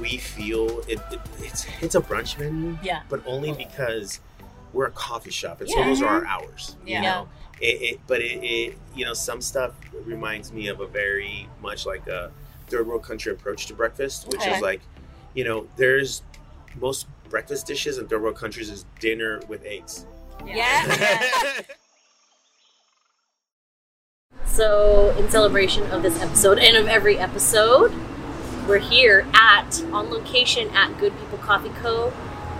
we feel it, it it's it's a brunch menu, Yeah. but only oh. because we're a coffee shop, and Yeah. so those are our mm-hmm. hours. Yeah. You know, it, it but it, it you know some stuff reminds me of a very much like a third world country approach to breakfast, which Okay. is like, you know, there's most breakfast dishes in third world countries is dinner with eggs. Yeah. So, in celebration of this episode and of every episode, we're here at on location at Good People Coffee Co.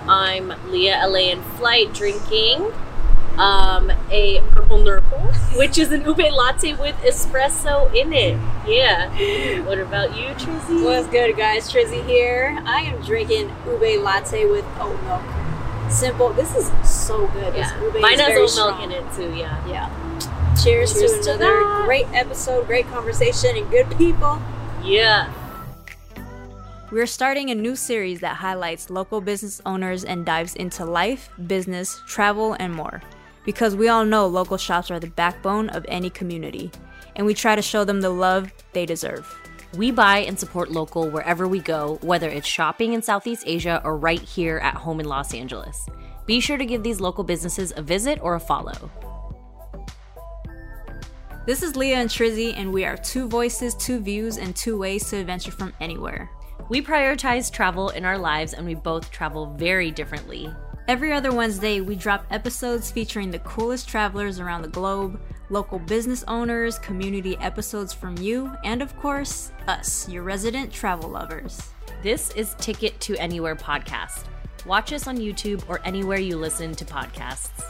I'm Leah LA in flight drinking um, a purple nurple, which is an ube latte with espresso in it. Yeah. What about you, Trizzy? What's good, guys? Trizzy here. I am drinking ube latte with oat milk. Simple. This is so good. This Yeah. ube Mine has oat milk strong. in it too. Yeah. Yeah. Cheers, Cheers to to another that. great episode, great conversation, and good people. Yeah. We're starting a new series that highlights local business owners and dives into life, business, travel, and more. Because we all know local shops are the backbone of any community, and we try to show them the love they deserve. We buy and support local wherever we go, whether it's shopping in Southeast Asia or right here at home in Los Angeles. Be sure to give these local businesses a visit or a follow. This is Leah and Trizzy, and we are two voices, two views, and two ways to adventure from anywhere. We prioritize travel in our lives and we both travel very differently. Every other Wednesday, we drop episodes featuring the coolest travelers around the globe, local business owners, community episodes from you, and of course, us, your resident travel lovers. This is Ticket to Anywhere podcast. Watch us on YouTube or anywhere you listen to podcasts.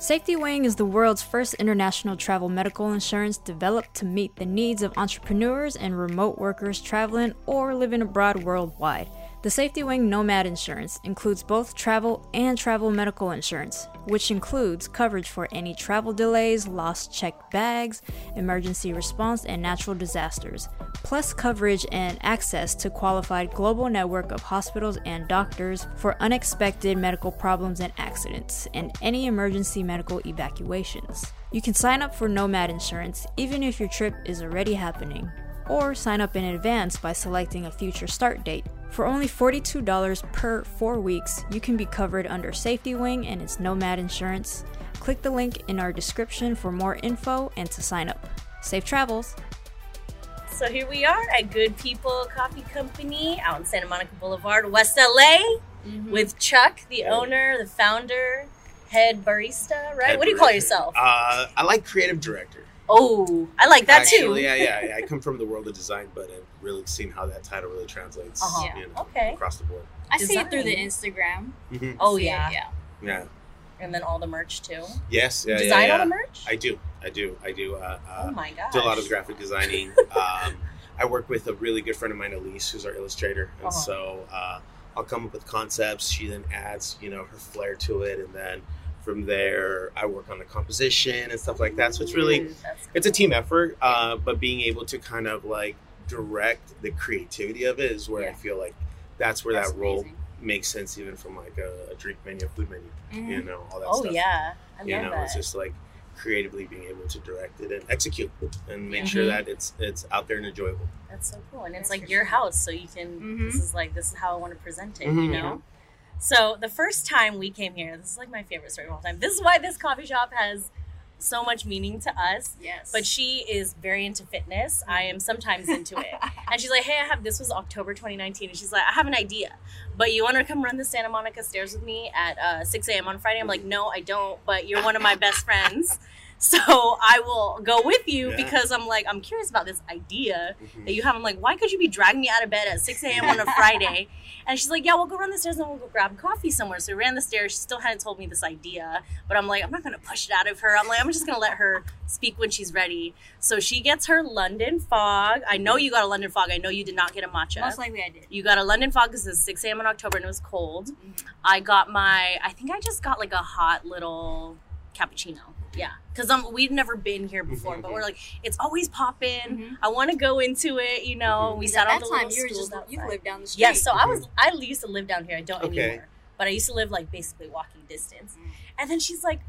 Safety Wing is the world's first international travel medical insurance developed to meet the needs of entrepreneurs and remote workers traveling or living abroad worldwide. The Safety Wing Nomad Insurance includes both travel and travel medical insurance, which includes coverage for any travel delays, lost checked bags, emergency response, and natural disasters, plus coverage and access to qualified global network of hospitals and doctors for unexpected medical problems and accidents, and any emergency medical evacuations. You can sign up for Nomad Insurance even if your trip is already happening, or sign up in advance by selecting a future start date. For only $42 per four weeks, you can be covered under Safety Wing and its Nomad Insurance. Click the link in our description for more info and to sign up. Safe travels! So here we are at Good People Coffee Company out in Santa Monica Boulevard, West LA, with Chuck, the owner, the founder, head barista, right? Head what do you call yourself? Uh, I like creative director. Oh, I like that Actually, too. yeah, yeah, yeah. I come from the world of design, but I've really seen how that title really translates Uh-huh. you know, Okay. across the board. I see it through the Design. Instagram. Mhm. Oh See yeah. yeah. Yeah. and then all the merch too. Yes. Yeah. Design yeah, yeah. all the merch. I do. I do. I do. Uh, uh, oh my gosh. do a lot of graphic designing. um, I work with a really good friend of mine, Elise, who's our illustrator, and Uh-huh. so uh, I'll come up with concepts. She then adds, you know, her flair to it, and then from there, I work on the composition and stuff like that. So it's really Ooh, that's it's a team effort, uh, but being able to kind of like direct the creativity of it is where I feel like that's where That's that role amazing. makes sense, even from like a, a drink menu, a food menu, Mhm. you know, all that Oh stuff. Oh yeah, I you love know, that. it's just like creatively being able to direct it and execute and make sure Mhm. that it's it's out there and enjoyable. That's so cool, and it's like your house, so you can. Mhm. This is like this is how I want to present it, you Mhm. know. So the first time we came here, this is like my favorite story of all time. This is why this coffee shop has so much meaning to us. Yes. But she is very into fitness. I am sometimes into it. And she's like, hey, I have this was October 2019. And she's like, I have an idea. But you want to come run the Santa Monica stairs with me at uh, 6 a.m. on Friday? I'm like, no, I don't. But you're one of my best friends. So I will go with you Yeah. because I'm like, I'm curious about this idea Mhm. that you have. I'm like, why could you be dragging me out of bed at 6 a.m. on a Friday? And she's like, yeah, we'll go run the stairs and we'll go grab coffee somewhere. So we ran the stairs. She still hadn't told me this idea, but I'm like, I'm not going to push it out of her. I'm like, I'm just going to let her speak when she's ready. So she gets her London fog. I know you got a London fog. I know you did not get a matcha. Most likely I did. You got a London fog because it's 6 a.m. in October and it was cold. I got my, I think I just got like a hot little cappuccino. Yeah, because um, we've never been here before, but we're like, it's always popping. Mhm. I want to go into it. You know, we sat at on the time little you were stools just you outside. lived down the street. Yes, so I was. I used to live down here. I don't Okay. anymore, but I used to live like basically walking distance. Mm. And then she's like,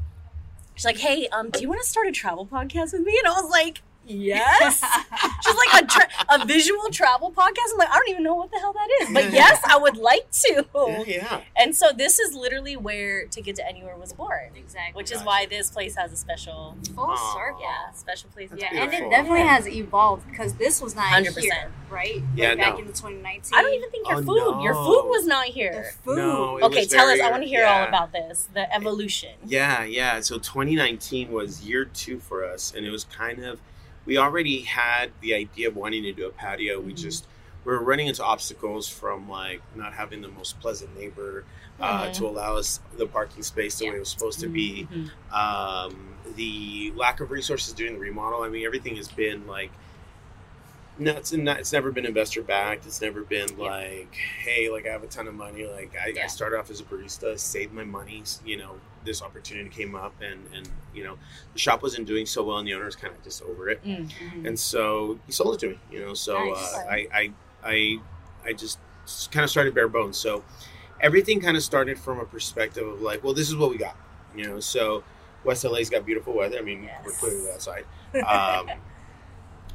she's like, hey, um, do you want to start a travel podcast with me? And I was like, yes. Just like a tra- a visual travel podcast. I'm like, I don't even know what the hell that is, but yes, I would like to. Yeah, yeah. And so this is literally where Ticket to Anywhere was born, Exactly. which is why this place has a special, full Aw. circle. yeah, special place. That's Yeah, my and it definitely has evolved because this was not 100%. here, right? Yeah, like back no. in 2019. I don't even think your Oh, food. Your food was not the here. food. No, it Okay, was tell us. I want to hear all about this. The evolution. Yeah, yeah. So 2019 was year two for us, and it was kind of we already had the idea of wanting to do a patio. We Mhm. just we were running into obstacles from like not having the most pleasant neighbor uh, Mhm. to allow us the parking space the way it was supposed to be. Mhm. Um, the lack of resources during the remodel. I mean, everything has been like. No, it's not. It's never been investor backed. It's never been like, hey, like I have a ton of money. Like I, I started off as a barista, saved my money. You know, this opportunity came up, and and you know, the shop wasn't doing so well, and the owner's kind of just over it. Mm. And so he sold it to me. You know, so Nice. uh, I, I I I just kind of started bare bones. So everything kind of started from a perspective of like, well, this is what we got. You know, so West LA's got beautiful weather. I mean, we're Yes. clearly outside. Um,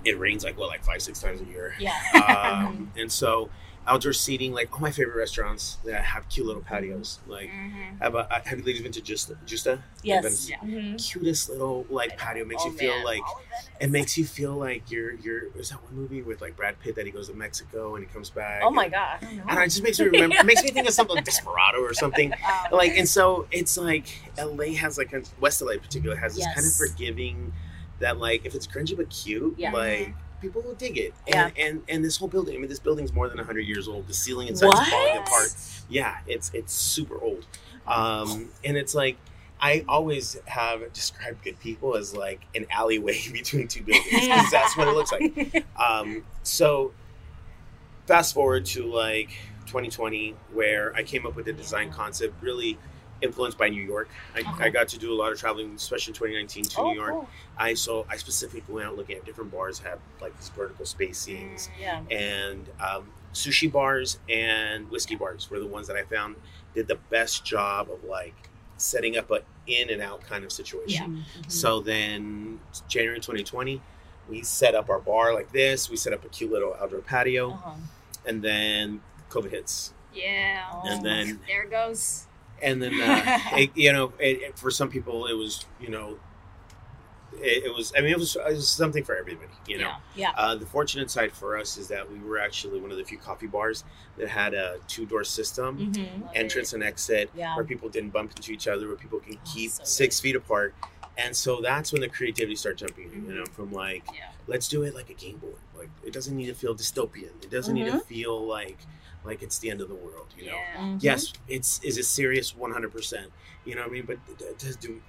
it rains like what, like five, six times a year. Yeah. Um, and so outdoor seating, like all my favorite restaurants that have cute little patios. Like, Mhm. have, a, have you ladies been to Gjusta? Gjusta? yes. Venice? Yeah. Mhm. Cutest little like patio makes Oh, you feel man. like All of Venice. it makes you feel like you're you're. There's that one movie with like Brad Pitt that he goes to Mexico and he comes back. Oh my and, god. And it just makes me remember. It makes me think of something like Desperado or something. Um, Like and so it's like LA has like West LA in particular has this kind of forgiving that like if it's cringy but cute, Yeah. like people will dig it. And, Yeah. and and this whole building, I mean, this building's more than hundred years old. The ceiling inside is falling What? apart. Yeah, it's it's super old, um, and it's like. I always have described good people as like an alleyway between two buildings 'cause that's what it looks like. Um, so, fast forward to like 2020, where I came up with a design concept really influenced by New York. I, Okay. I got to do a lot of traveling, especially in 2019 to Oh, New York. cool. I so I specifically went out looking at different bars have like these vertical spacings Yeah. and um, sushi bars and whiskey bars were the ones that I found did the best job of like setting up a in and out kind of situation. Mhm. So then January 2020, we set up our bar like this. We set up a cute little outdoor patio, Uh-huh. and then COVID hits, yeah. and then there goes. And then uh, it, you know, it, it- for some people, it was you know, it, it was. I mean, it was, it was something for everybody. You know, Yeah. uh, the fortunate side for us is that we were actually one of the few coffee bars that had a two door system. Mhm. Entrance and exit, Yeah. where people didn't bump into each other, where people can Oh, keep so six feet apart, and so that's when the creativity started jumping. in, You know, from like Yeah. let's do it like a game board. Like it doesn't need to feel dystopian. It doesn't need to feel like like it's the end of the world. You know. Yeah. Mhm. Yes, it's is it serious one hundred percent. You know what I mean? But it- it does do.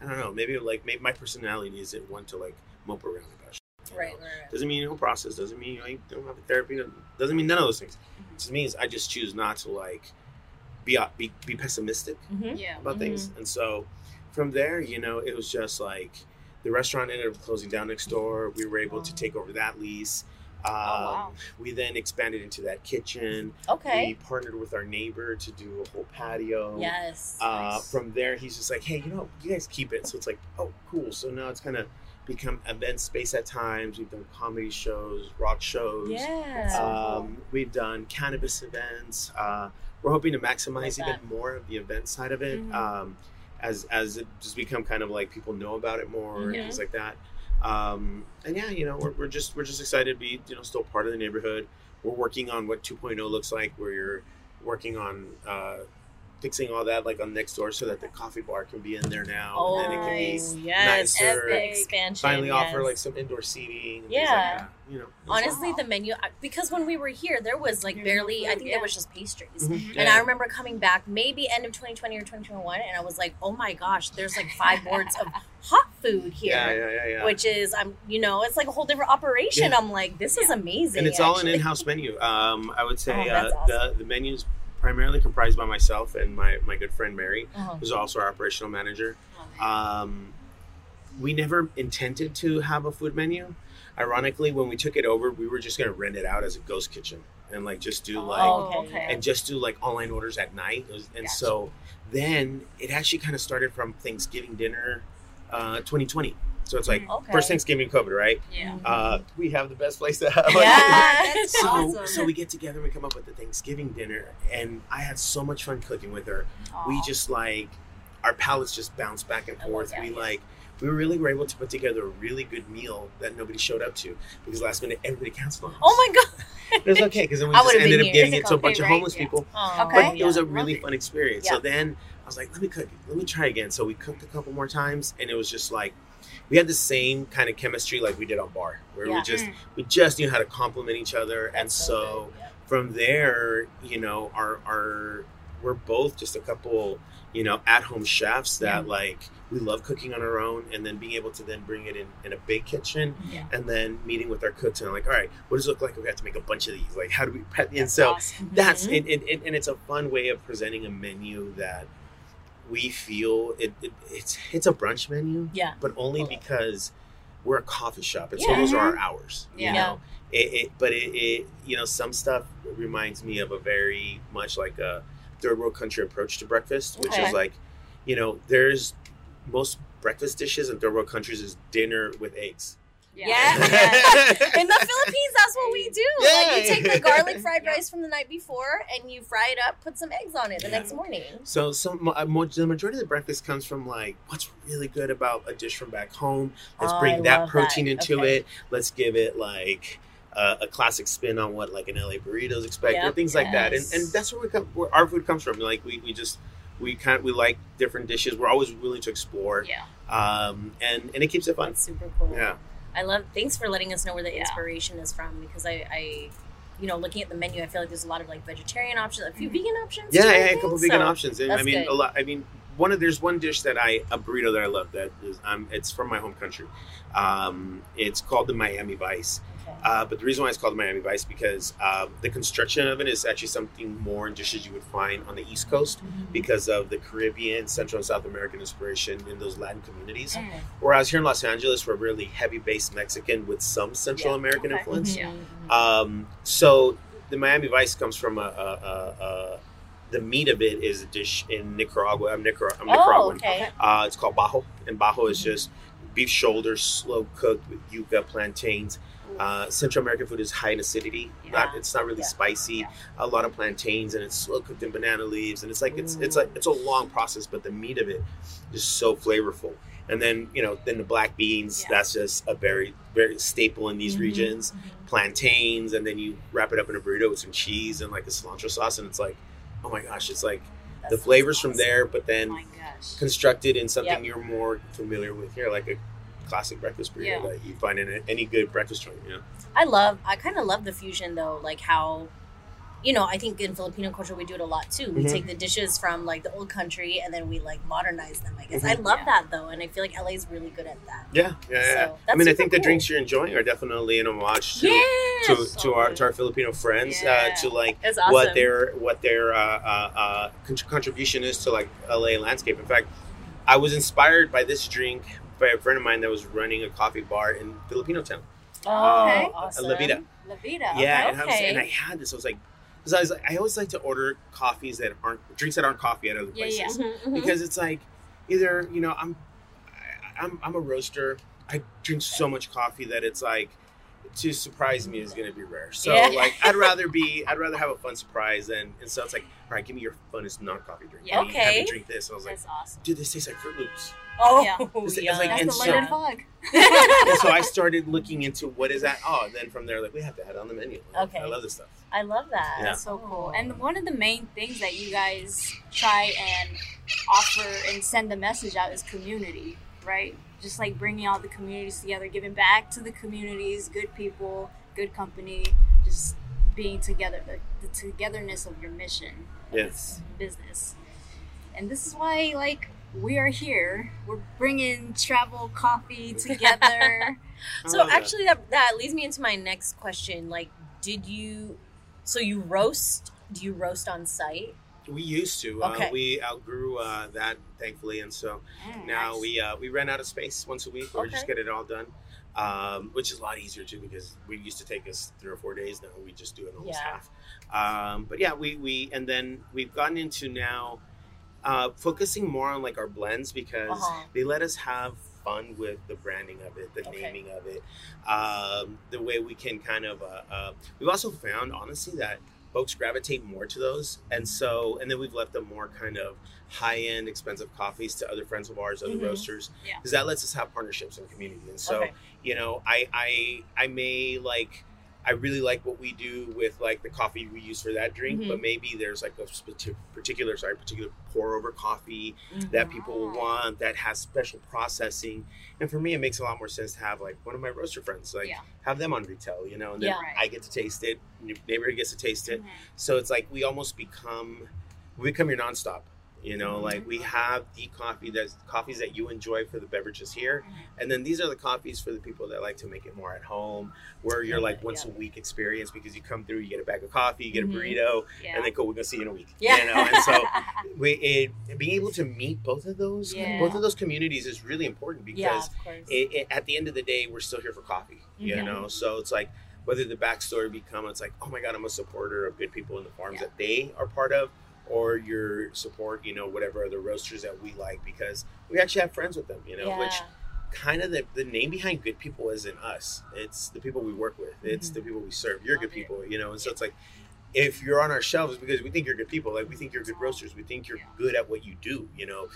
I don't know. Maybe like maybe my personality isn't one to like mope around about. Shit, Right, right, right. Doesn't mean you don't process. Doesn't mean you ain't- don't have a therapy. Doesn't mean none of those things. Mm-hmm. It just means I just choose not to like be be be pessimistic Mhm. Yeah. about things. And so from there, you know, it was just like the restaurant ended up closing down next door. We were able to take over that lease. Um, wow. We then expanded into that kitchen. Okay. We partnered with our neighbor to do a whole patio. Yes. Uh, Nice. From there, he's just like, hey, you know, you guys keep it. So it's like, oh, cool. So now it's kind of become event space at times. We've done comedy shows, rock shows. Yeah. Um, we've done cannabis events. Uh, we're hoping to maximize Love even more of the event side of it, Mhm. um, as as it just become kind of like people know about it more and Mhm. things like that. Um, and yeah, you know, we're, we're just we're just excited to be you know still part of the neighborhood. We're working on what 2.0 looks like. Where you're working on uh, fixing all that like on next door so that the coffee bar can be in there now, oh, and then it can be yes. nicer. Epic expansion. finally offer like some indoor seating. Like Yeah. that, you know. Honestly, the menu because when we were here, there was like barely. I think yeah. there was just pastries. Mhm. And I remember coming back maybe end of 2020 or 2021, and I was like, "Oh my gosh, there's like five boards of hot food here." Yeah, yeah, yeah, yeah. Which is, I'm, you know, it's like a whole different operation. Yeah. I'm like, this is amazing. and it's all an in-house menu. Um, I would say Oh, uh, awesome. the the menu is primarily comprised by myself and my my good friend Mary, Uh-huh. who's also our operational manager. Oh. Um, we never intended to have a food menu. Ironically, when we took it over, we were just going to rent it out as a ghost kitchen and like just do like Oh, okay. and just do like online orders at night. Was- And Gotcha. so then it actually kind of started from Thanksgiving dinner, uh, 2020. So it's like Okay. first Thanksgiving COVID, right? Yeah. Uh, we have the best place to have. Yeah. That's So, awesome. so we get together and we come up with the Thanksgiving dinner, and I had so much fun cooking with her. We just like our palates just bounce back and I love forth. that, we yeah. like we really were able to put together a really good meal that nobody showed up to because last minute everybody canceled on us. Oh my god. It was okay because then we I just ended up here. giving it to a bunch of homeless Yeah. people. Okay. But it was a really love fun experience. Yeah. So then I was like, let me cook. Let me try again. So we cooked a couple more times, and it was just like we had the same kind of chemistry like we did on bar, where Yeah. we just Mm. we just knew how to compliment each other, and That's so yeah. from there, you know, our our we're both just a couple, you know, at home chefs that like we love cooking on our own, and then being able to then bring it in in a big kitchen, Yeah. and then meeting with our cooks and like, all right, what does it look like if we have to make a bunch of these? Like, how do we prep? And so awesome. that's Mhm. and, and, it's a fun way of presenting a menu that we feel it, it it's it's a brunch menu, Yeah. but only because we're a coffee shop, and so those are our hours. You know, it, it but it, it you know some stuff reminds me of a very much like a third world country approach to breakfast, which Okay. is like, you know, there's most breakfast dishes in third world countries is dinner with eggs. Yeah. In the Philippines, that's what we do. like Yeah. you take the garlic fried rice from the night before and you fry it up, put some eggs on it the Yeah. next morning. So some uh, mo- the majority of the breakfast comes from like what's really good about a dish from back home. Let's Oh, I bring that protein that. into Okay. it. Let's give it like uh, a classic spin on what like an LA burritos expect or Yep. things like that. And and that's where we come, where our food comes from. Like we, we just we kind of, we like different dishes. We're always willing to explore. Yeah. Um and and it keeps it fun. That's super cool. Yeah. I love thanks for letting us know where the Yeah. inspiration is from because I, I you know, looking at the menu, I feel like there's a lot of like vegetarian options, a few vegan options. Yeah, too, I yeah, a think, couple vegan options. And I mean, good. a lot. I mean, one of there's one dish that I a burrito that I love that is um it's from my home country. Um, it's called the Miami Vice. Okay. Uh, but the reason why it's called Miami Vice because um, the construction of it is actually something more in dishes you would find on the East Coast Mm-hmm. because of the Caribbean, Central and South American inspiration in those Latin communities. Mm. Whereas here in Los Angeles, we're really heavy based Mexican with some Central Yeah, American okay. influence. Yeah. Um, so the Miami Vice comes from a, a, a, a the meat of it is a dish in Nicaragua. I'm, Nicar- I'm Oh, Nicaraguan. okay. Uh, it's called vaho, and vaho is Mhm. just beef shoulders, slow cooked with yuca, plantains. Uh, Central American food is high in acidity. Not, Yeah. it's not really Yeah. spicy. Yeah. A lot of plantains, and it's slow cooked in banana leaves, and it's like it's it's like it's a long process, but the meat of it is so flavorful. And then you know, then the black beans. That's just a very very staple in these Mhm. regions. Plantains, and then you wrap it up in a burrito with some cheese and like a cilantro sauce, and it's like, oh my gosh, it's like the flavors from there, but Oh then gosh. constructed in something Yep. you're more familiar with here, like a classic breakfast burrito Yeah. that you find in any good breakfast joint. You know, I love I kind of love the fusion though, like how you know, I think in Filipino culture we do it a lot too. We Mhm. take the dishes from like the old country and then we like modernize them. I guess I Mhm. love Yeah. that though, and I feel like LA is really good at that. yeah, yeah. yeah. So, I mean, I super think the drinks you're enjoying are definitely an homage to Yes! to, to our to our Filipino friends, Yeah. uh, to like awesome. what their what their uh, uh, uh, contribution is to like LA landscape. In fact, I was inspired by this drink by a friend of mine that was running a coffee bar in Filipino town. oh, Okay. awesome. La Vida. La Vida. Yeah, and I, was, okay. and I had this. I was like, because I was like, I always like to order coffees that aren't drinks that aren't coffee at other Yeah, places yeah. Mhm, mhm. because it's like either you know I'm I- I'm I'm a roaster. I drink so much coffee that it's like to surprise me is going to be rare. So Yeah. like I'd rather be I'd rather have a fun surprise and and so it's like all right, give me your funnest non-coffee drink. Yeah. Me- have me drink this. And I was like, That's awesome. dude, this tastes like Froot Loops. oh, Yeah. It's- it's like- That's and the so- London fog. and so I started looking into what is that. Oh, and then from there, like we have to it on the menu. Like, Okay. I love this stuff. I love that. Yeah. That's so cool. And one of the main things that you guys try and offer and send the message out is community, right? Just like bringing all the communities together, giving back to the communities, good people, good company, just being together, the, the togetherness of your mission, Yes. business. And this is why, like, we are here. We're bringing travel coffee together. So love that. actually, that that leads me into my next question. Like, did you? So you roast? Do you roast on site? We used to. Okay. Uh, we outgrew uh, that, thankfully, and so Mm, now nice. we uh, we ran out of space once a week, or Okay. just get it all done, um, which is a lot easier too because we used to take us three or four days. Now we just do it in almost Yeah. half. Um, but yeah, we we and then we've gotten into now uh, focusing more on like our blends because Uh-huh. they let us have fun with the branding of it, the Okay. naming of it, um, the way we can kind of. Uh, uh, we've also found, honestly, that folks gravitate more to those, and so and then we've left the more kind of high end, expensive coffees to other friends of ours, other Mhm. roasters, Yeah. because that lets us have partnerships in community, and so Okay. you know, I I I may like. I really like what we do with like the coffee we use for that drink, Mhm. but maybe there's like a particular, sorry, particular pour over coffee that people will want that has special processing. And for me, it makes a lot more sense to have like one of my roaster friends, like Yeah. have them on retail, you know, and then Yeah. Right. I get to taste it, neighborhood gets to taste it. Mhm. So it's like we almost become, we become your nonstop. You know, like mm-hmm. we have the coffee that's coffees that you enjoy for the beverages here, Mhm. and then these are the coffees for the people that like to make it more at home, where you're like once yeah. a week experience because you come through, you get a bag of coffee, you get a mm-hmm. burrito, Yeah. and then cool, we're gonna see you in a week. Yeah. You know, and so we it, being able to meet both of those Yeah. both of those communities is really important because it, it, at the end of the day we're still here for coffee you mm-hmm. know so it's like whether the backstory become it's like oh my god i'm a supporter of good people in the farms that they are part of or your support you know whatever other roasters that we like because we actually have friends with them you know yeah. which kind of the, the name behind good people isn't us it's the people we work with it's Mhm. the people we serve you're good it. people you know and so it's like if you're on our shelves because we think you're good people like we think you're good roasters we think you're good at what you do you know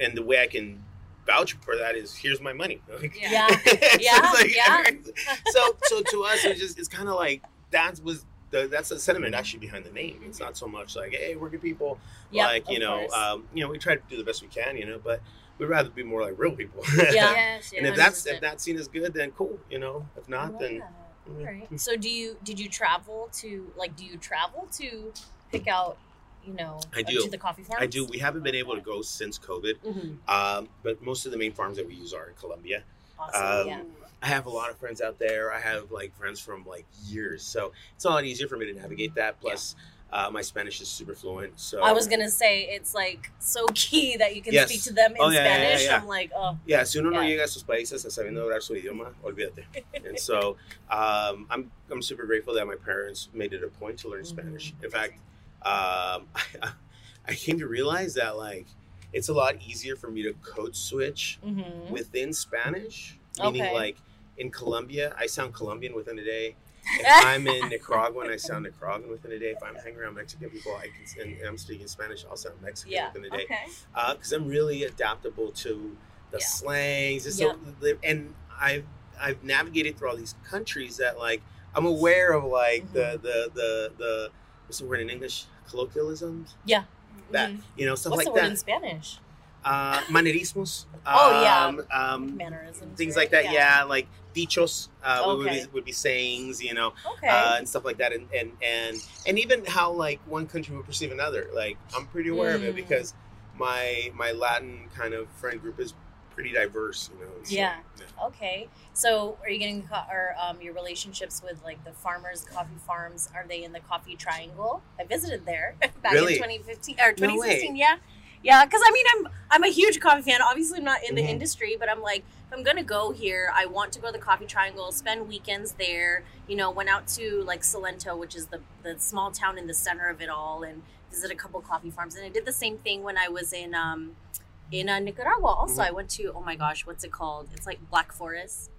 and the way i can vouch for that is here's my money Like, Yeah. so Yeah, like- yeah. so so to us it's just it's kind of like that was the, that's the sentiment actually behind the name it's not so much like hey we're good people Yep, like you know um, you know we try to do the best we can you know but we'd rather be more like real people Yeah. Yes, and if that's 100%. if that scene is good then cool you know if not love then that. mm, Right. So do you did you travel to like do you travel to pick out you know I uh, do. to the coffee farms? I do. We haven't been able to go since COVID, Mhm. um, but most of the main farms that we use are in Colombia. Awesome. Um, yeah. I have a lot of friends out there. I have like friends from like years, so it's a lot easier for me to navigate that. Plus, uh, my Spanish is super fluent. So I was gonna say it's like so key that you can Yes. speak to them in Oh, yeah, yeah, Spanish. yeah, yeah. I'm like, oh, Yeah, si uno no Yeah. llega a esos países a sabiendo hablar su idioma, olvídate. And so um, I'm I'm super grateful that my parents made it a point to learn Mhm. Spanish. In fact, um, I, I came to realize that like it's a lot easier for me to code switch mhm. within Spanish, meaning Okay. like in Colombia, I sound Colombian within a day. If I'm in Nicaragua, and I sound Nicaraguan within a day. If I'm hanging around Mexican people, I can, and I'm speaking Spanish, I'll sound Mexican Yeah. within a day Okay. because I'm really adaptable to the Yeah. slangs. And, so, the- and I've I've navigated through all these countries that like I'm aware of like the Mm-hmm. the the the what's the word in English colloquialisms Yeah. that Mhm. you know stuff What's like the word in Spanish? Uh, manerismos Oh, yeah. um, um, Mannerisms. things right? like that Yeah. yeah, like dichos uh, would, be, would be sayings you know Okay. uh, and stuff like that and, and and and even how like one country would perceive another like i'm pretty aware of it Mm. because my my latin kind of friend group is pretty diverse you know so, Yeah. okay. So, are you getting co- or um, your relationships with like the farmers, coffee farms? Are they in the Coffee Triangle? I visited there back Really? in 2015 or No 2016. yeah, yeah. Because I mean, I'm I'm a huge coffee fan. Obviously, I'm not in the Mhm. industry, but I'm like, if I'm gonna go here, I want to go to the Coffee Triangle, spend weekends there. You know, went out to like Salento, which is the the small town in the center of it all, and visit a couple coffee farms. And I did the same thing when I was in um in uh, Nicaragua. Also, Mhm. I went to oh my gosh, what's it called? It's like Black Forest,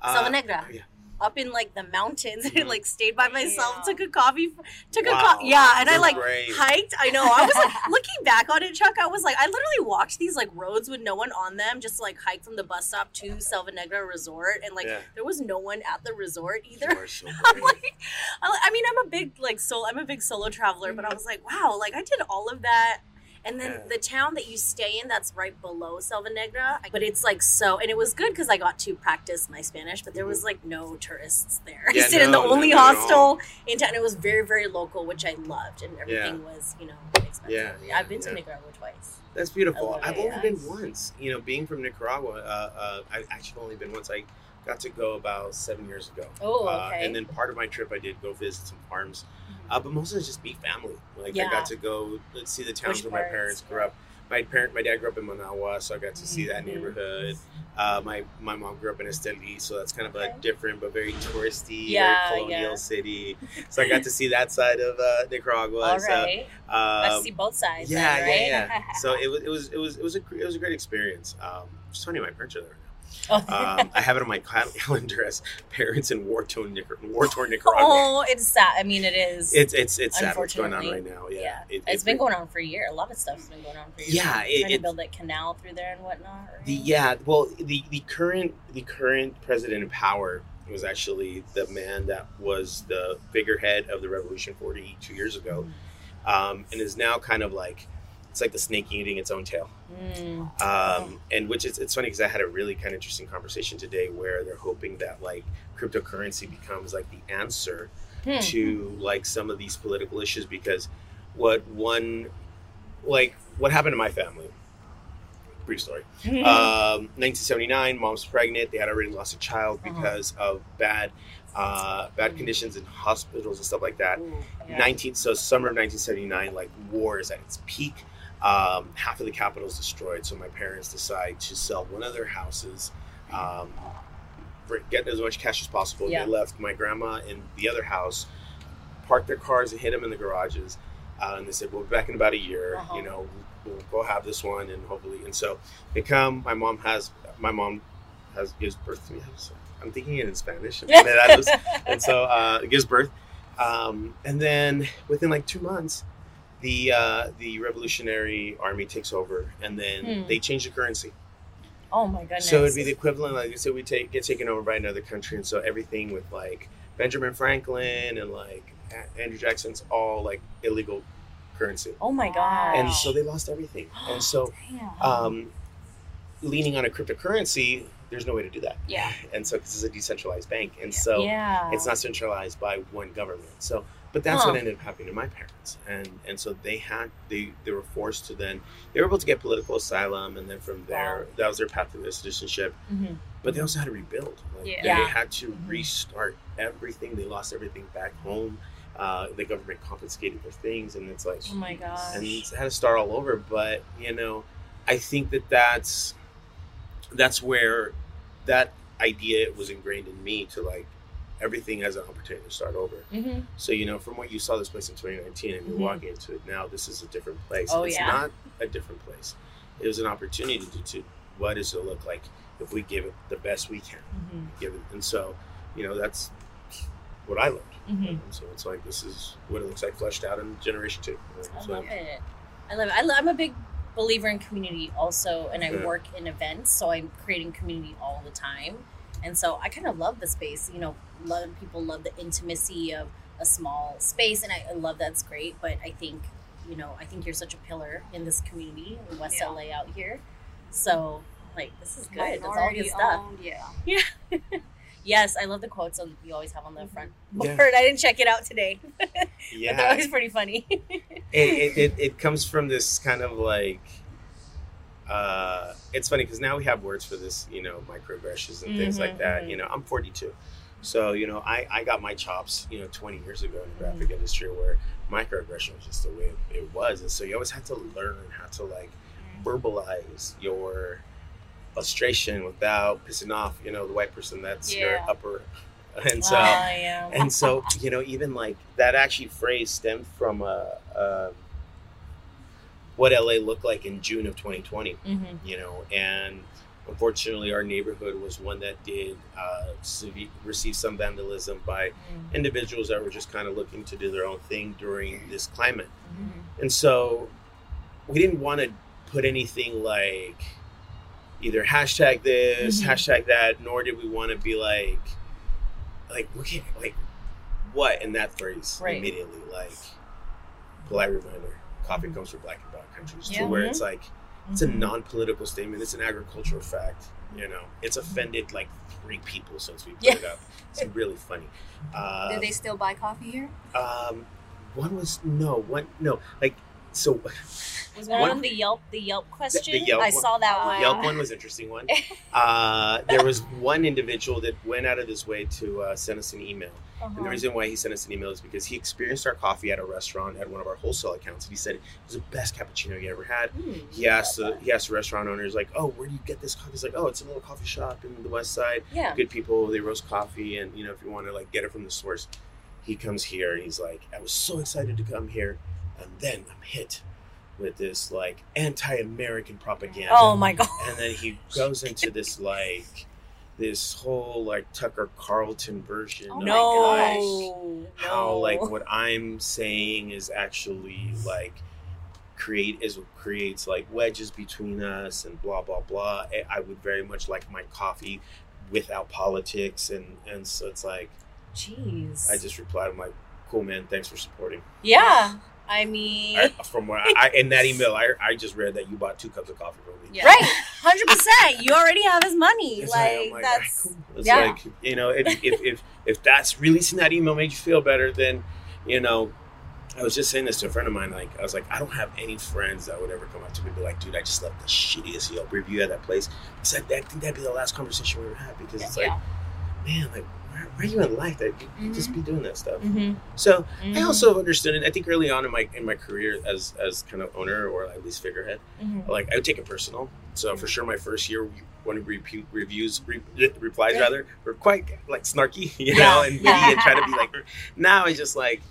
Uh, Negra. yeah. Up in like the mountains, Mhm. like stayed by myself, Yeah. took a coffee, took a Wow. co- yeah, and I like great. hiked. I know. I was like, looking back on it, Chuck. I was like, I literally walked these like roads with no one on them, just to, like hike from the bus stop to Selva Negra Resort, and like Yeah. there was no one at the resort either. You are so I'm like, I I mean, I'm a big like solo. I'm a big solo traveler, but I was like, wow, like I did all of that. And then Yeah. the town that you stay in, that's right below Selva Negra. But it's like so, and it was good because I got to practice my Spanish. But there was like no tourists there. Yeah, I stayed in the only not hostel in town. It was very, very local, which I loved, and everything was, you know, expensive. Yeah, yeah, I've been to. Nicaragua twice. That's beautiful. I love I've only been once. You know, being from Nicaragua, uh, uh, I've actually only been once. I got to go about seven years ago. Oh, Uh, and then part of my trip, I did go visit some farms, uh, but most of it's just be family. Like Yeah. I got to go let's see the towns where my parents grew up. My parent, my dad grew up in Managua, so I got to see that Mhm. neighborhood. Uh, my my mom grew up in Esteli, so that's kind of a different but very touristy, Yeah, very colonial yeah. city. So I got to see that side of uh, Nicaragua. All so, right. Got um, see both sides. yeah, then, right? yeah, yeah. so it was, it was, it was, it was a, it was a great experience. Um, It's funny, my parents are there. Um, I have it on my calendar as parents in war torn Nicar- war torn Nicaragua. oh, it's sad. I mean, it is. It's it's it's sad what's going on right now. Yeah, yeah, It- it's it- been going on for a year. A lot of stuff's been going on for years. Yeah, it- trying to build that canal through there and whatnot. Right? The yeah, well, the the current the current president in power was actually the man that was the figurehead of the revolution 42 years ago, um, and is now kind of like it's like the snake eating its own tail. Mm. Um, and which is it's funny because I had a really kind of interesting conversation today where they're hoping that like cryptocurrency becomes like the answer Hmm. to like some of these political issues because what one like what happened to my family brief story um, 1979 mom's pregnant they had already lost a child Uh-huh. because of bad uh, bad conditions in hospitals and stuff like that Ooh, yeah. 19 so summer of 1979 like war is at its peak um, half of the capital is destroyed so my parents decide to sell one of their houses um, get as much cash as possible Yeah. they left my grandma in the other house parked their cars and hid them in the garages uh, and they said we'll be back in about a year Uh-huh. you know we'll go have this one and hopefully and so they come my mom has my mom has gives birth to me so i'm thinking it in spanish and so uh, it gives birth. Um, and then within like two months, the uh, the Revolutionary Army takes over, and then Hmm. they change the currency. oh my goodness. So it'd be the equivalent, like I said, we take get taken over by another country, and so everything with like Benjamin Franklin and like Andrew Jackson's all like illegal currency, Oh my god. and so they lost everything. And so, um, leaning on a cryptocurrency, there's no way to do that. yeah. And so, because it's a decentralized bank, and so yeah. it's not centralized by one government. So, but that's Huh. what ended up happening to my parents, and and so they had they they were forced to then they were able to get political asylum, and then from there that was their path to their citizenship. Mhm. But they also had to rebuild. Like, Yeah. They Yeah. had to Mhm. restart everything. They lost everything back home. Uh, the government confiscated their things, and it's like Oh my gosh. and they had to start all over. But you know, I think that that's that's where that idea was ingrained in me to like everything has an opportunity to start over. hmm So you know, from what you saw this place in 2019, and you're Mhm. walking into it now, this is a different place. Oh, it's yeah. not a different place. It was an opportunity to, to what does it look like if we give it the best we can hmm give it. And so, you know, that's what I learned. hmm And so it's like this is what it looks like fleshed out in generation two. I So, love it. I love it. I lo- I'm a big believer in community also, and I Yeah. work in events, so I'm creating community all the time. And so I kind of love the space. You know, a lot of people love the intimacy of a small space, and I, I love that's great. But I think, you know, I think you're such a pillar in this community in West Yeah. LA out here. So, like, this is good. It's all Minority good stuff. owned, yeah. Yes, I love the quotes on you always have on the front mm-hmm. Yeah. board. I didn't check it out today, but they're always pretty funny. it, it, it, it comes from this kind of like uh, it's funny because now we have words for this you know microaggressions and things like Mhm, that mhm. you know i'm 42 so you know I, I got my chops you know 20 years ago in the graphic Mm-hmm. industry where microaggression was just the way it was and so you always had to learn how to like verbalize your frustration without pissing off you know the white person that's your Yeah. upper and so Oh, yeah. and so you know even like that actually phrase stemmed from a, a what la looked like in june of 2020 hmm you know and unfortunately our neighborhood was one that did uh, receive some vandalism by Mm-hmm. individuals that were just kind of looking to do their own thing during this climate Mm-hmm. and so we didn't want to put anything like either hashtag this, Mhm. hashtag that, nor did we want to be like, like, okay, like what in that phrase Right. immediately, like polite reminder, coffee comes from black and brown countries, Yeah. to where it's like, it's a Mhm. non-political statement, it's an agricultural fact, you know, it's offended like three people since we put Yeah. it up. It's really funny. Uh, Did they still buy coffee here? um, one was no one no like so Was one One- of the Yelp the Yelp question? The Yelp I one. saw that one. Yelp one was an interesting one. Uh, there was one individual that went out of his way to uh, send us an email, and the Uh-huh. reason why he sent us an email is because he experienced our coffee at a restaurant at one of our wholesale accounts, and he said it was the best cappuccino he ever had. Hmm. He asked the he asked the restaurant owners like, "Oh, where do you get this coffee?" He's like, "Oh, it's a little coffee shop in the West Side. Yeah. Good people. They roast coffee, and you know, if you want to like get it from the source." He comes here and he's like, "I was so excited to come here, and then I'm hit." with this like anti-American propaganda. Oh my god. And then he goes into this like this whole like Tucker Carlson version. Oh of, my like, no. how like what I'm saying is actually like create is what creates like wedges between us and blah blah blah. I- I would very much like my coffee without politics and and so it's like Jeez. I just replied I'm like cool man thanks for supporting. Yeah. I mean. I, from what I, I in that email I I just read that you bought two cups of coffee from me. Yeah. Right, hundred percent. You already have his money. Like, like, that's "Alright, cool." It's yeah. like you know, if, if if if that's releasing that email made you feel better, then you know. I was just saying this to a friend of mine. Like, I was like, I don't have any friends that would ever come up to me and be like, "Dude, I just left the shittiest Yelp review at that place." I said, I think that'd be the last conversation we ever had because it's like, Yeah. man, like, where, where are you in life that you, just be doing that stuff? Mhm. So I Mhm. also understood it. I think early on in my in my career as as kind of owner or at least figurehead, like I would take it personal. So for sure, my first year, one of repu- reviews re- replies Yeah. rather were quite like snarky, you know, and witty and try to be like. Now it's just like,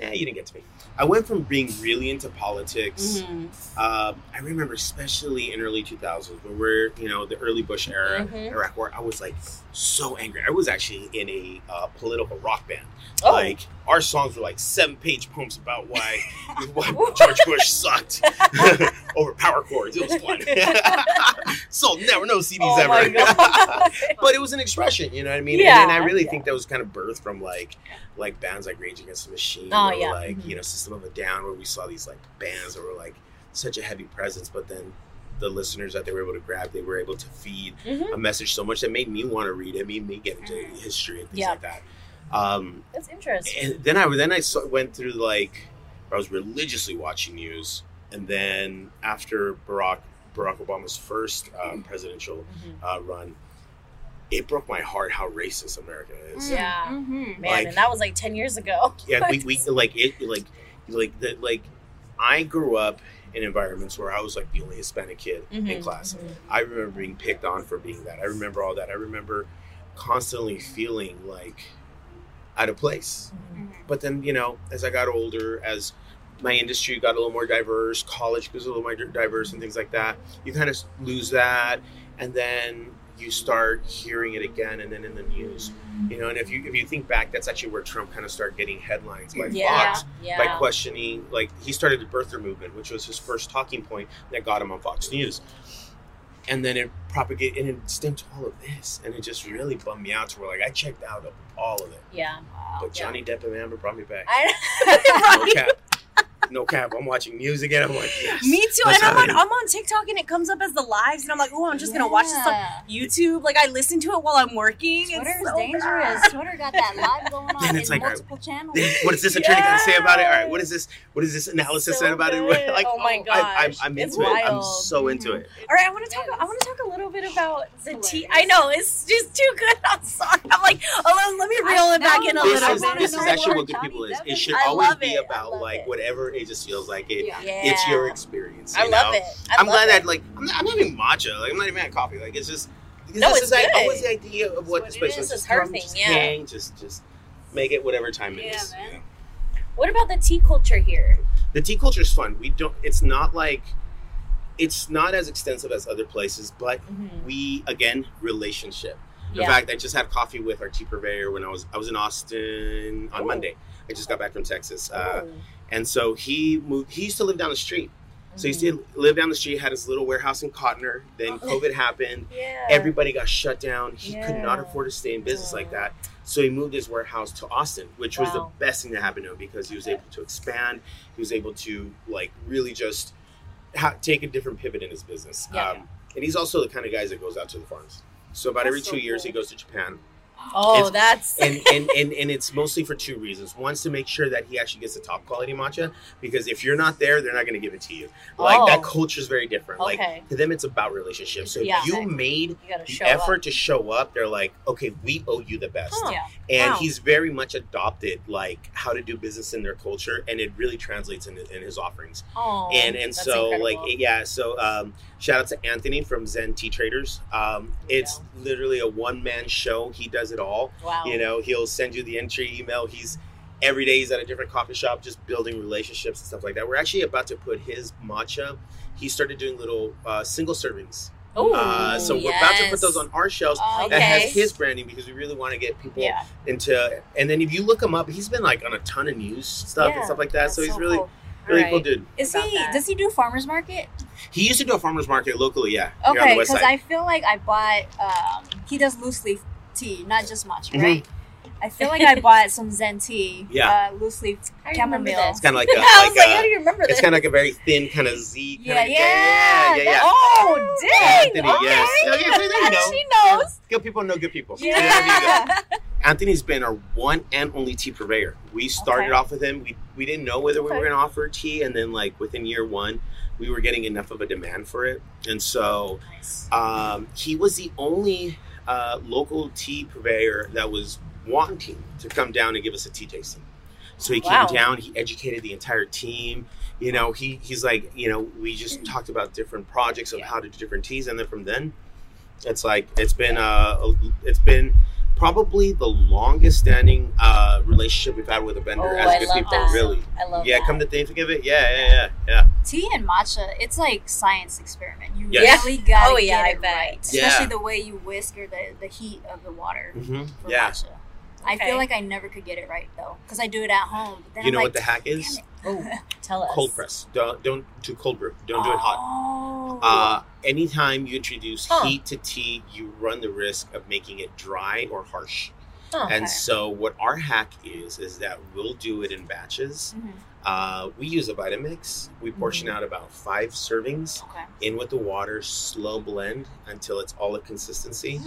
yeah, you didn't get to me. I went from being really into politics. Mhm. Uh, I remember, especially in early 2000s, when we're you know the early Bush era, Mhm. Iraq War. I was like so angry. I was actually in a uh, political rock band. Oh. Like our songs were like seven page poems about why, why George Bush sucked over power chords. It was fun. Sold never no CDs Oh ever. but it was an expression, you know what I mean? Yeah, and, and I really yeah. think that was kind of birthed from like like bands like Rage Against the Machine Oh, or yeah. like Mhm. you know System of a Down, where we saw these like bands that were like such a heavy presence, but then the listeners that they were able to grab, they were able to feed Mhm. a message so much that made me want to read it, made me get into history and things Yeah. like that. Um, That's interesting. and then I then I saw, went through like I was religiously watching news, and then after Barack Barack Obama's first um, presidential Mhm. uh, run, it broke my heart how racist America is. Yeah. Mm-hmm. Man, like- and that was like ten years ago. Yeah, we, we like it like like the like I grew up in environments where I was like the only Hispanic kid in Mhm, class. mhm. I remember being picked on for being that. I remember all that. I remember constantly feeling like out of place. Mhm. But then, you know, as I got older, as my industry got a little more diverse, college was a little more diverse, and things like that, you kind of lose that, and then you start hearing it again, and then in the news, you know. And if you if you think back, that's actually where Trump kind of started getting headlines by Yeah, Fox yeah. by questioning, like he started the birther movement, which was his first talking point that got him on Fox News. And then it propagated and it stemmed to all of this, and it just really bummed me out to where like I checked out of all of it. yeah. But Johnny Depp and Amber brought me back. I, No cap. No cap. I'm watching music and I'm like, yes. Me too. And I'm on. I'm on TikTok and it comes up as the lives, and I'm like, oh, I'm just gonna watch this on YouTube. Like I listen to it while I'm working. Twitter is so dangerous. bad. Twitter got that live going on Then it's in like, multiple channels. What is this attorney gonna say about it? All right, what is this? What is this analysis So said about good. it? Like, Oh my oh, I, I'm, gosh. I'm It's into it. I'm wild. so into it. All right, I want to talk. I want to talk a little bit about the tea. I know it's just too good. I'm sorry. I'm like, oh, let me reel it back in a little bit. this is actually what good people is. It should always be about like whatever it just feels like it. Yeah. Yeah. It's your experience. I you love know? it. I I'm love glad it. that like I'm not, I'm not even matcha. Like I'm not even at coffee. Like it's just because No, this it's is like, good. always the idea of what what this place is. was. It's Just her thing, just yeah. hang, just just make it whatever time it Yeah, is. man. you? What about the tea culture here? The tea culture is fun. We don't. It's not like it's not as extensive as other places, but Mhm. we again relationship. In Yeah. fact, I just had coffee with our tea purveyor when I was I was in Austin on Ooh. Monday. I just got back from Texas, uh, Ooh. And so he moved. He used to live down the street. So he used to live down the street, had his little warehouse in Cotner. Then Oh. COVID happened. Yeah. Everybody got shut down. He could not afford to stay in business like Yeah. that. So he moved his warehouse to Austin, which was the best thing that happened to him because he was able to expand. He was able to like really just ha- take a different pivot in his business. Yeah. Um, and he's also the kind of guy that goes out to the farms. So about every two so years, cool. he goes to Japan Oh, It's- that's and and, and and it's mostly for two reasons. One's to make sure that he actually gets the top quality matcha because if you're not there, they're not going to give it to you. Like Oh. that culture is very different. Okay. Like to them, it's about relationships. So Yeah. if you Okay. made you the effort up. to show up, they're like, okay, we owe you the best. Huh. Yeah. And Wow. he's very much adopted like how to do business in their culture, and it really translates in, in his offerings. Oh, and and so incredible. like yeah, so um, shout out to Anthony from Zen Tea Traders. Um, it's literally a one man show. He does it all wow. you know he'll send you the entry email he's every day he's at a different coffee shop, just building relationships and stuff like that. We're actually about to put his matcha. He started doing little uh, single servings. Oh, Uh, so we're about to put those on our shelves. Oh, That has his branding because we really want to get people Yeah. into. And then if you look him up, he's been like on a ton of news stuff and stuff like that. So he's so really, cool. really Alright. cool dude. Is about he? that. Does he do farmers market? He used to do a farmers market locally, yeah. Okay, because. I feel like I bought. Um, he does loose leaf tea, not just matcha, Mhm. right? I feel like I bought some Zen tea. Yeah. Uh, loose leaf How do you remember chamomile. It's kind of like a, I was like like, a- how do you remember this? it's kind of like a very thin kind of Z. Kind Yeah, of, yeah, yeah, yeah, yeah. Oh, dang! Anthony, okay. yes. Yeah, yeah, there you know. She knows. Good people know good people. Yeah, there you go. Yeah. Anthony's been our one and only tea purveyor. We started Okay. off with him. We, we didn't know whether we were going to offer tea, and then like within year one, we were getting enough of a demand for it, and so Nice. um, he was the only uh, local tea purveyor that was wanting to come down and give us a tea tasting. So he Wow. came down. He educated the entire team. You know, he he's like, you know, we just talked about different projects of Yeah. how to do different teas, and then from then, it's like it's been uh, it's been probably the longest standing uh, relationship we've had with a vendor Oh, as I good people. that. Really, I love yeah. that. Come to think of it, yeah, yeah, yeah, yeah. tea and matcha, it's like science experiment. You Yes. really gotta Oh, yeah, get I it bet. right, Yeah. especially the way you whisk or the, the heat of the water hmm for Yeah. matcha. I feel like I never could get it right though, because I do it at home. But then You I'm know like, what the hack is? Oh, tell us. Cold press. Don't don't do cold brew. Don't do it hot. Oh. Uh, anytime you introduce Huh. heat to tea, you run the risk of making it dry or harsh. Huh. And so, what our hack is, is that we'll do it in batches. Mhm. Uh, we use a Vitamix. We portion Mm-hmm. out about five servings Okay. in with the water, slow blend until it's all a consistency.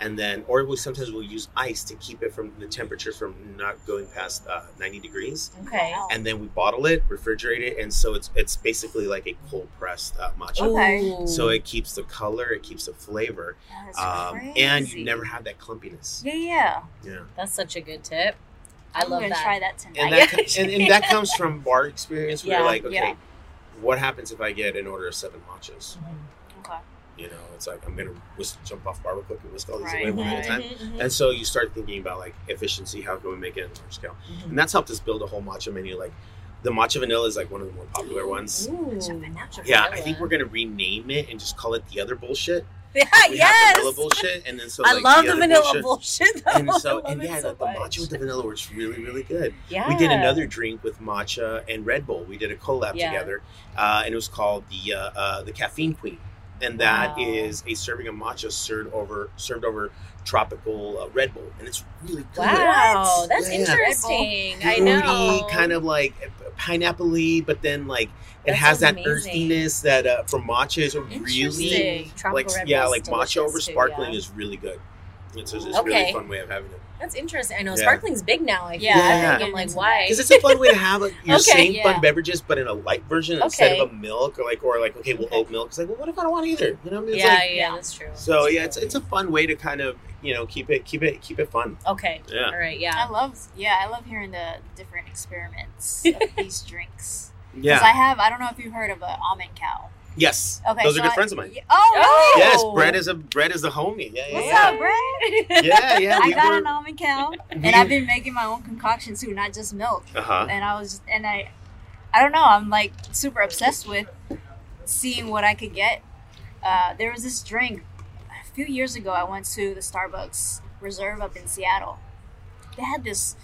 And then, or we sometimes we'll use ice to keep it from the temperature from not going past uh, 90 degrees. Okay. And then we bottle it, refrigerate it, and so it's it's basically like a cold pressed uh, matcha. Okay. So it keeps the color, it keeps the flavor, um, and you never have that clumpiness. Yeah, yeah. Yeah, That's such a good tip. I I'm love gonna that. try that tonight. and that co- and, and that comes from bar experience. Where Yeah, you're like, okay, yeah. what happens if I get an order of seven matchas? okay. You know, it's like I'm gonna whisk, jump off barbecue cook and whisk all these Right, away one at a right. time. Mhm, And so you start thinking about like efficiency. How can we make it on a large scale? mhm. And that's helped us build a whole matcha menu. Like the matcha vanilla is like one of the more popular ones. Ooh. Yeah, I think we're gonna rename it and just call it the other bullshit. Yeah, We yes. vanilla bullshit, and then so I love the the, vanilla bullshit. bullshit. though. and so and yeah, so the, the matcha with the vanilla works really really good. Yeah. We did another drink with matcha and Red Bull. We did a collab Yeah. together, uh, and it was called the uh, uh, the Caffeine Queen, and that Wow. is a serving of matcha served over served over tropical uh, Red Bull, and it's really good. Wow, that's Yeah. interesting. I Fruity, know. kind of like pineapple-y, but then like it That has that amazing. earthiness that uh, from matcha is really Tropical like Red yeah, like matcha delicious over too, sparkling yeah. is really good. It's, it's, it's a really fun way of having it. That's interesting. I know Yeah. sparkling's big now. I Yeah. Yeah. I think I'm like, why? Because it's a fun way to have like, your Okay, same yeah. fun beverages, but in a light version instead of a milk or like or like okay, well Okay. oat milk. It's like well, what if I don't want either? You know, what I mean? It's yeah, like- yeah, that's true. So That's yeah, true. it's it's a fun way to kind of you know keep it keep it keep it fun. okay. Yeah. All right. Yeah. I love, yeah, I love hearing the different experiments of these drinks. Because Yeah. I have, I don't know if you've heard of a almond cow. Yes. Okay, Those so are good I- friends of mine. Yeah- Oh, really? Yes, Brett is a Brett is the homie. Yeah, yeah. What's yeah. up, Brett? Yeah, yeah. I we got were- an almond cow, and we- I've been making my own concoction too, not just milk. Uh-huh. And I was, and I, I don't know, I'm like super obsessed with seeing what I could get. Uh, there was this drink a few years ago. I went to the Starbucks Reserve up in Seattle. They had this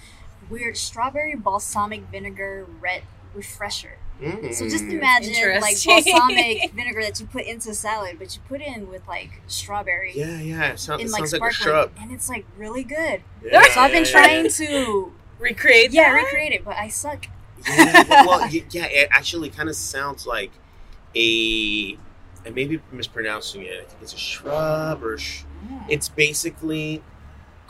weird strawberry balsamic vinegar red refresher. Mm. So just imagine like balsamic vinegar that you put into salad, but you put in with like strawberry Yeah, yeah. It, sound, in it like sounds like a shrub. and it's like really good. Yeah, so I've been yeah, trying yeah. to Recreate. yeah that? recreate it, but I suck. Yeah, well, y- yeah, it actually kind of sounds like a. I may be mispronouncing it. I think it's a shrub or. Sh- it's basically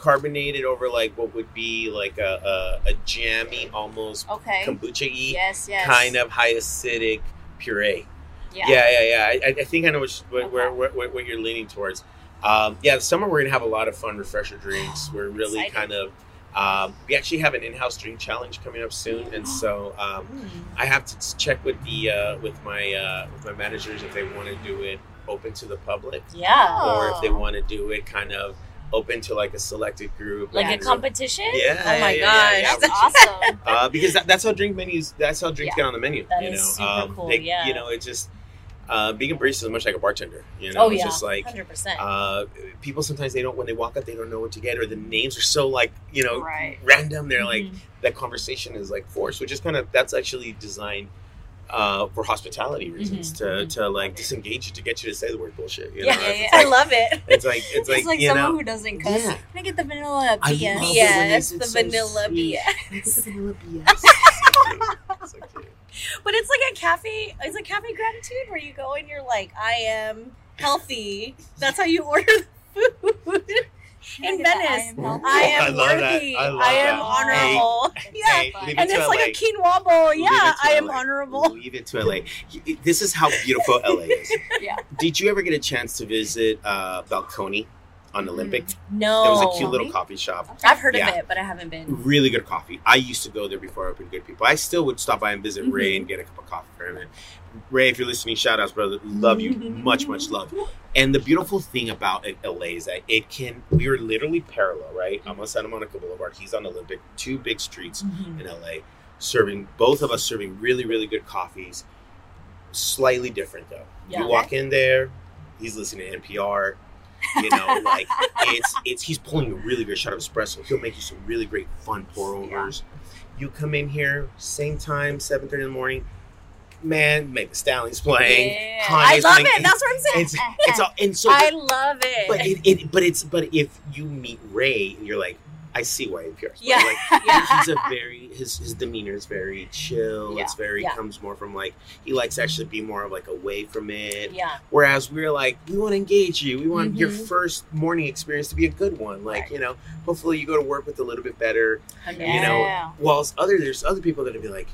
carbonated over like what would be like a, a, a jammy, almost Okay. kombucha y Yes, yes. kind of high acidic puree. Yeah. Yeah, yeah, yeah. I, I think I know which, what, Okay. where, where, what you're leaning towards. Um, yeah, summer we're gonna have a lot of fun refresher drinks. We're really kind of. Um, we actually have an in-house drink challenge coming up soon, and so um, Mm. I have to check with the uh, with my uh, with my managers if they want to do it open to the public Yeah. or if they want to do it kind of open to like a selected group, Like a competition? Yeah, Oh my yeah, yeah, gosh. yeah. That's awesome. uh, because that, that's how drink menus. That's how drinks Yeah. get on the menu. That you is know, super um, cool, they- yeah. You know, it's just uh, being a barista is much like a bartender. You know, Oh it's yeah, just like hundred percent. uh, people sometimes they don't when they walk up they don't know what to get or the names are so like you know Right. random. They're like Mhm. that conversation is like forced, which is kind of that's actually designed. Uh, for hospitality reasons, Mhm, to, mhm. to like disengage you, to get you to say the word bullshit. You yeah, know? yeah, yeah. I love it. It's like it's It's like, like, someone know, who doesn't cuss. Yeah. Can I get the vanilla BS? love it when Yes, it's- the so vanilla. BS. The vanilla BS. It's so cute. So. But it's like a cafe. It's a cafe gratitude where you go and you're like, I am healthy. That's how you order the food. Can I In get the I Venice. I am I love that. worthy. I I am that. honorable. yeah. Hey, leave it And to it's like a quinoa bowl. Yeah, I am LA. honorable. Leave it to LA. This is how beautiful LA is. Yeah. Did you ever get a chance to visit uh, Balconi on Olympic? No. It was a cute little coffee shop. I've heard Yeah. of it, but I haven't been. Really good coffee. I used to go there before I opened Good People. I still would stop by and visit Ray Mhm. and get a cup of coffee for him. Ray, if you're listening, shout outs, brother. Love you. much, much love. And the beautiful thing about LA is that it can, we are literally parallel, right? I'm on Santa Monica Boulevard. He's on Olympic, two big streets Mhm. in LA, serving, both of us serving really, really good coffees. Slightly different though. Yeah. You walk in there, he's listening to NPR. You know, like it's it's he's pulling a really good shot of espresso. He'll make you some really great fun pour overs. You come in here, same time, seven thirty in the morning. Man, the Stallions playing. Yeah. I love playing. it. That's what I'm saying. It's it's all, and so I love it. but it, it but it's but if you meet Ray and you're like, I see why NPR. Yeah. Like, yeah. he's a very his his demeanor is very chill. Yeah. It's very Yeah. comes more from like he likes to actually be more of like away from it. Yeah. Whereas we're like, we want to engage you. We want your Mhm. first morning experience to be a good one. Like, Right. you know, hopefully you go to work with a little bit better. Hundred You know. Whilst other there's other people that'll be like,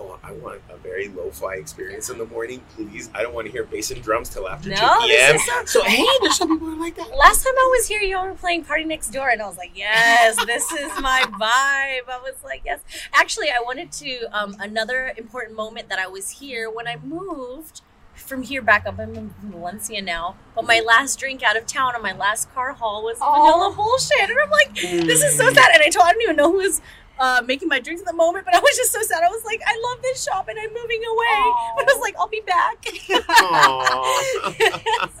Oh, I want a very lo-fi experience in the morning, please. I don't want to hear bass and drums till after No, 2 p.m. so- So hey, there's some people who are like that. Last time I was here, y'all were playing Party Next Door, and I was like, "Yes, this is my vibe." I was like, "Yes." Actually, I wanted to. Um, another important moment that I was here when I moved from here back up. I'm in Valencia now, but my last drink out of town on my last car haul was Oh. vanilla bullshit, and I'm like, "This is so sad." And I told I don't even know who was. Uh, making my drinks at the moment, but I was just so sad. I was like, I love this shop and I'm moving away. Aw. But I was like, I'll be back.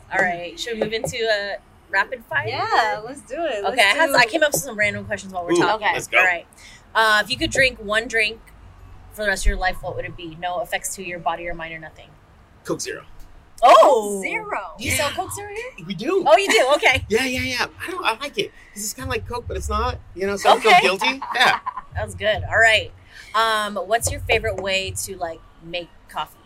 All right, should we move into a rapid fire? Yeah, let's do it. Let's Okay, I, have, do- I came up with some random questions while we're Ooh, talking. Okay. Let's go. All right. Uh, if you could drink one drink for the rest of your life, what would it be? No effects to your body or mind or nothing. Coke Zero. Oh, zero. Do you sell Coke Zero here? We do. Oh, you do. Okay, Yeah, yeah, yeah. I don't. I like it. 'Cause It's kind of like Coke, but it's not. You know, so I Okay. feel guilty. Yeah. That was good. All right. Um, what's your favorite way to like make coffee?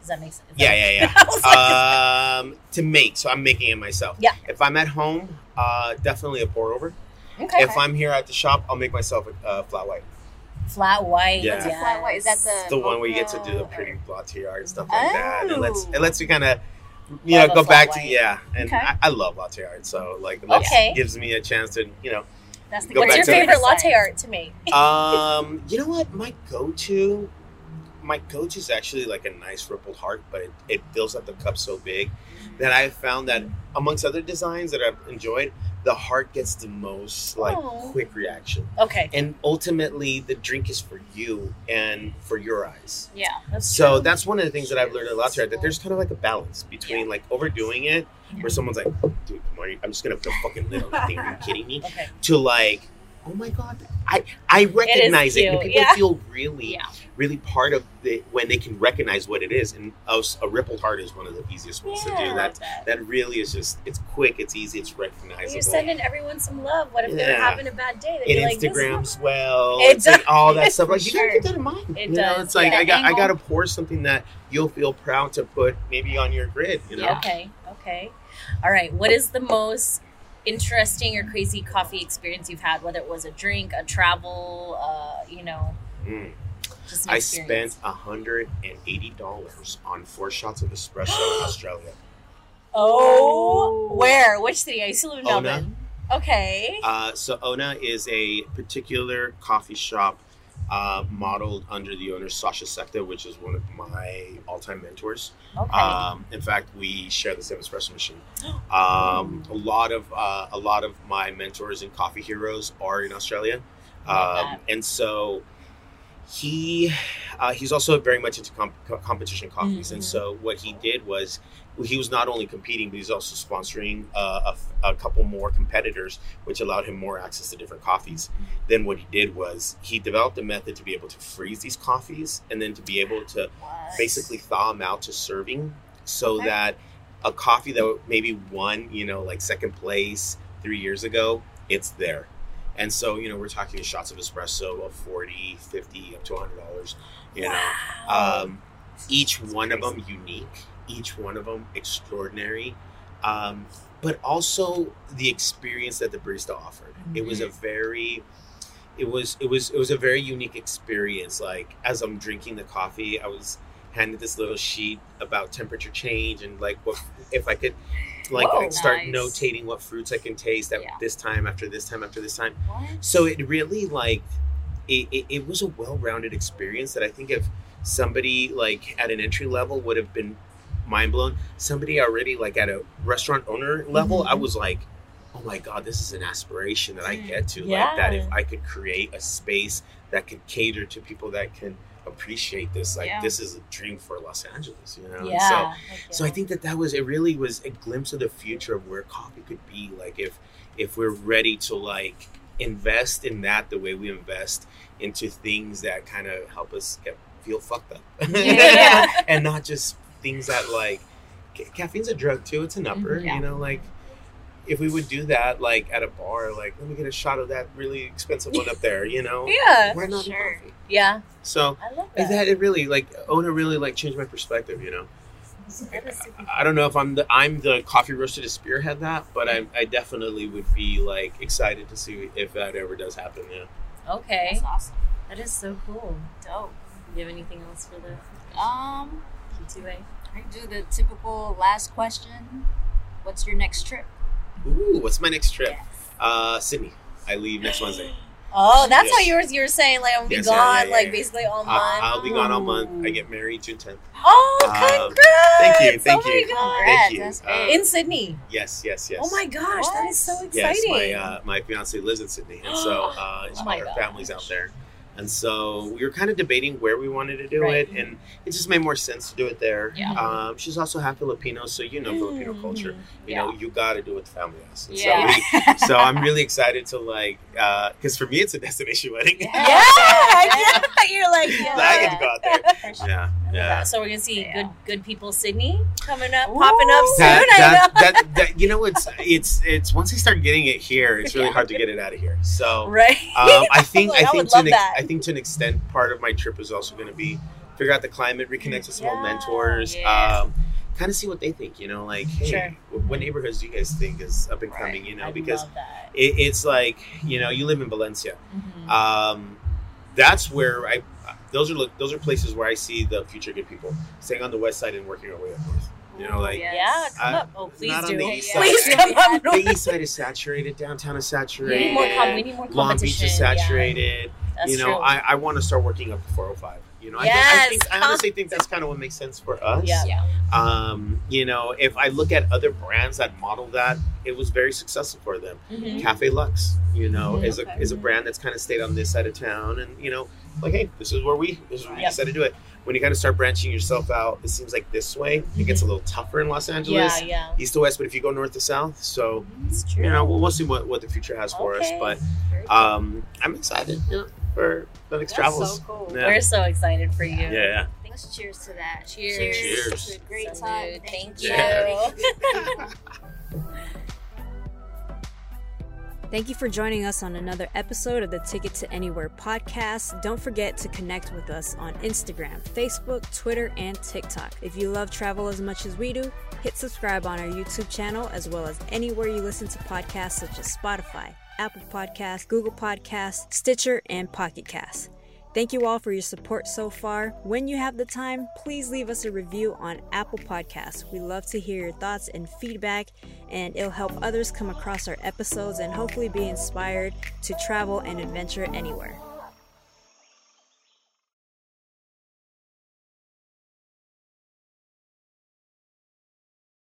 Does that make sense? Is Yeah, that- yeah, yeah. I like, um, to make, so I'm making it myself. Yeah. If I'm at home, uh, definitely a pour over. okay. If I'm here at the shop, I'll make myself a uh, flat white. Flat white. Yeah. What's a flat white? Is that It's the the one where you get to do the mocha pretty or- latte art and stuff like that. And it lets Oh. it lets you kind of you Love know go flat back to yeah. And Okay. I, I love latte art, so like it Okay. gives me a chance to you know That's the Go What's your favorite latte art to make? um, you know what? My go-to, my go-to is actually like a nice rippled heart, but it, it fills up the cup so big that I found that amongst other designs that I've enjoyed, the heart gets the most like Oh. quick reaction, Okay. and ultimately the drink is for you and for your eyes. Yeah. That's So true. that's one of the things that I've learned a lot here. That there's kind of like a balance between like overdoing it, where someone's like, "Dude, come on, I'm just gonna fucking lid on the thing. Are you kidding me?" Okay. to like, oh my god, I I recognize it, and people yeah. feel really Yeah. really part of the when they can recognize what it is. And a, a rippled heart is one of the easiest ones to do. That that really is just it's quick, it's easy, it's recognizable. You're sending everyone some love. What if they're having a bad day? They'd it be like, Instagrams well, It it's like does. all that stuff. Like you Sure. gotta keep that in mind. It you know, does, it's like yeah. I got I gotta pour something that you'll feel proud to put maybe on your grid. You know, Yeah. Okay, okay. All right. What is the most interesting or crazy coffee experience you've had? Whether it was a drink, a travel, uh, you know, Mm. just I experience. spent hundred and eighty dollars on four shots of espresso in Australia. Oh, where? Which city? I used to live in Ona. Melbourne. Okay. Uh, so Ona is a particular coffee shop uh, modeled under the owner Sasa Sestic, which is one of my all-time mentors. Okay. Um, in fact, we share the same espresso machine. Um, a lot of uh, a lot of my mentors and coffee heroes are in Australia, um, and so he uh, he's also very much into comp- competition coffees. And Mhm. so what he did was he was not only competing, but he's also sponsoring uh, a, a couple more competitors, which allowed him more access to different coffees. Then what he did was he developed a method to be able to freeze these coffees and then to be able to What? basically thaw them out to serving so Okay. that a coffee that maybe won, you know, like second place three years ago, it's there. And so, you know, we're talking shots of espresso of 40, 50, up to $100, you know. Um, each one of them unique, each one of them extraordinary, um, but also the experience that the barista offered. It was a very, it was it was it was a very unique experience. Like as I'm drinking the coffee, I was handed this little sheet about temperature change and like what if I could like Whoa. Start Nice. notating what fruits I can taste at Yeah. this time after this time after this time What? so it really like it, it, it was a well-rounded experience that i think if somebody like at an entry level would have been mind blown somebody already like at a restaurant owner level i Mhm. was like oh my god this is an aspiration that i Mm. get to like that if i could create a space that could cater to people that can appreciate this like Yeah. this is a dream for los angeles you know yeah. so Like, so I think that that was it. Really was a glimpse of the future of where coffee could be. Like if if we're ready to like invest in that the way we invest into things that kind of help us get feel fucked up, Yeah. and not just things that like ca- caffeine's a drug too. It's an upper, Mhm. Yeah. you know, like. If we would do that, like at a bar, like let me get a shot of that really expensive one up there, you know? Yeah. Why not Sure. coffee? Yeah. So I love that. that. it really like Ona really like changed my perspective, you know. That is super I don't know if I'm the I'm the coffee roaster to spearhead that, but I, I definitely would be like excited to see if that ever does happen. Yeah. Okay. That's awesome. That is so cool. Dope. Do you have anything else for the Um, Q2A? I do the typical last question. What's your next trip? Ooh, what's my next trip? Uh, Sydney. I leave next Wednesday. Oh, that's Yes. why you were you were saying like I'm be Yes, yeah, gone yeah, yeah, like basically all month. I, I'll be gone all month. I get married June 10th. Oh, Um, congrats! thank you, thank oh you. my god! Congrats, Thank you. Uh, big. In Sydney. Yes, yes, yes. Oh my gosh, that is so exciting. Yes, my uh, my fiance lives in Sydney, and so uh, Oh my our gosh. family's out there. And so we were kind of debating where we wanted to do Right. it, and it just made more sense to do it there. Yeah. Um, she's also half Filipino, so you know Filipino Mm. culture. You Yeah. know, you got to do what the family. And Yeah. So, we, so I'm really excited to like, because for me it's a destination wedding. Yeah. Yeah, yeah. You're like, yeah. I get to go out there. Sure. Yeah, yeah. So we're gonna see Yeah. good good people Sydney coming up, Ooh. popping up soon. That, I that, know. that, that, you know, it's it's it's once they start getting it here, it's really Yeah. hard to get it out of here. So right. um, I think Like, I I think to an, that. I think to an extent, part of my trip is also going to be figure out the climate, reconnect with some old Yeah. mentors, Yeah. um, kind of see what they think. You know, like hey, Sure. what neighborhoods do you guys think is up and Right. coming? You know, I because it, it's like you know you live in Valencia. Mhm. Um, that's where I. Those are those are places where I see the future good people staying on the west side and working our way up north. You know, like Yeah. yeah, come I- up. Oh, please not on do. the east side. Please come up. the east side is saturated, downtown is We saturated. need more. Com- we need more Long. Beach is yeah. saturated. That's you know, true. I, I want to start working up to 405. You know, I, Yes, think, I, think, I honestly think that's kind of what makes sense for us. Yeah. Yeah. Um, you know, if I look at other brands that model that, it was very successful for them. Mhm. Caffe Luxxe, you know, Mhm. is a Okay. is a brand that's kind of stayed on this side of town, and you know, like, hey, this is where we this is where we decided to do it. When you kind of start branching yourself out, it seems like this way it gets a little tougher in Los Angeles, Yeah, yeah. east to west. But if you go north to south, so true. you know, we'll, we'll see what, what the future has for us. But um, I'm excited you know, for the next That's travels. so cool. Yeah. We're so excited for you. Yeah, yeah. Let's cheers to that. Cheers. Cheers. To a great Salud. time. Thank you. Yeah. Thank you for joining us on another episode of the Ticket to Anywhere podcast. Don't forget to connect with us on Instagram, Facebook, Twitter, and TikTok. If you love travel as much as we do, hit subscribe on our YouTube channel as well as anywhere you listen to podcasts such as Spotify, Apple Podcasts, Google Podcasts, Stitcher, and Pocket Casts. Thank you all for your support so far. When you have the time, please leave us a review on Apple Podcasts. We love to hear your thoughts and feedback, and it'll help others come across our episodes and hopefully be inspired to travel and adventure anywhere.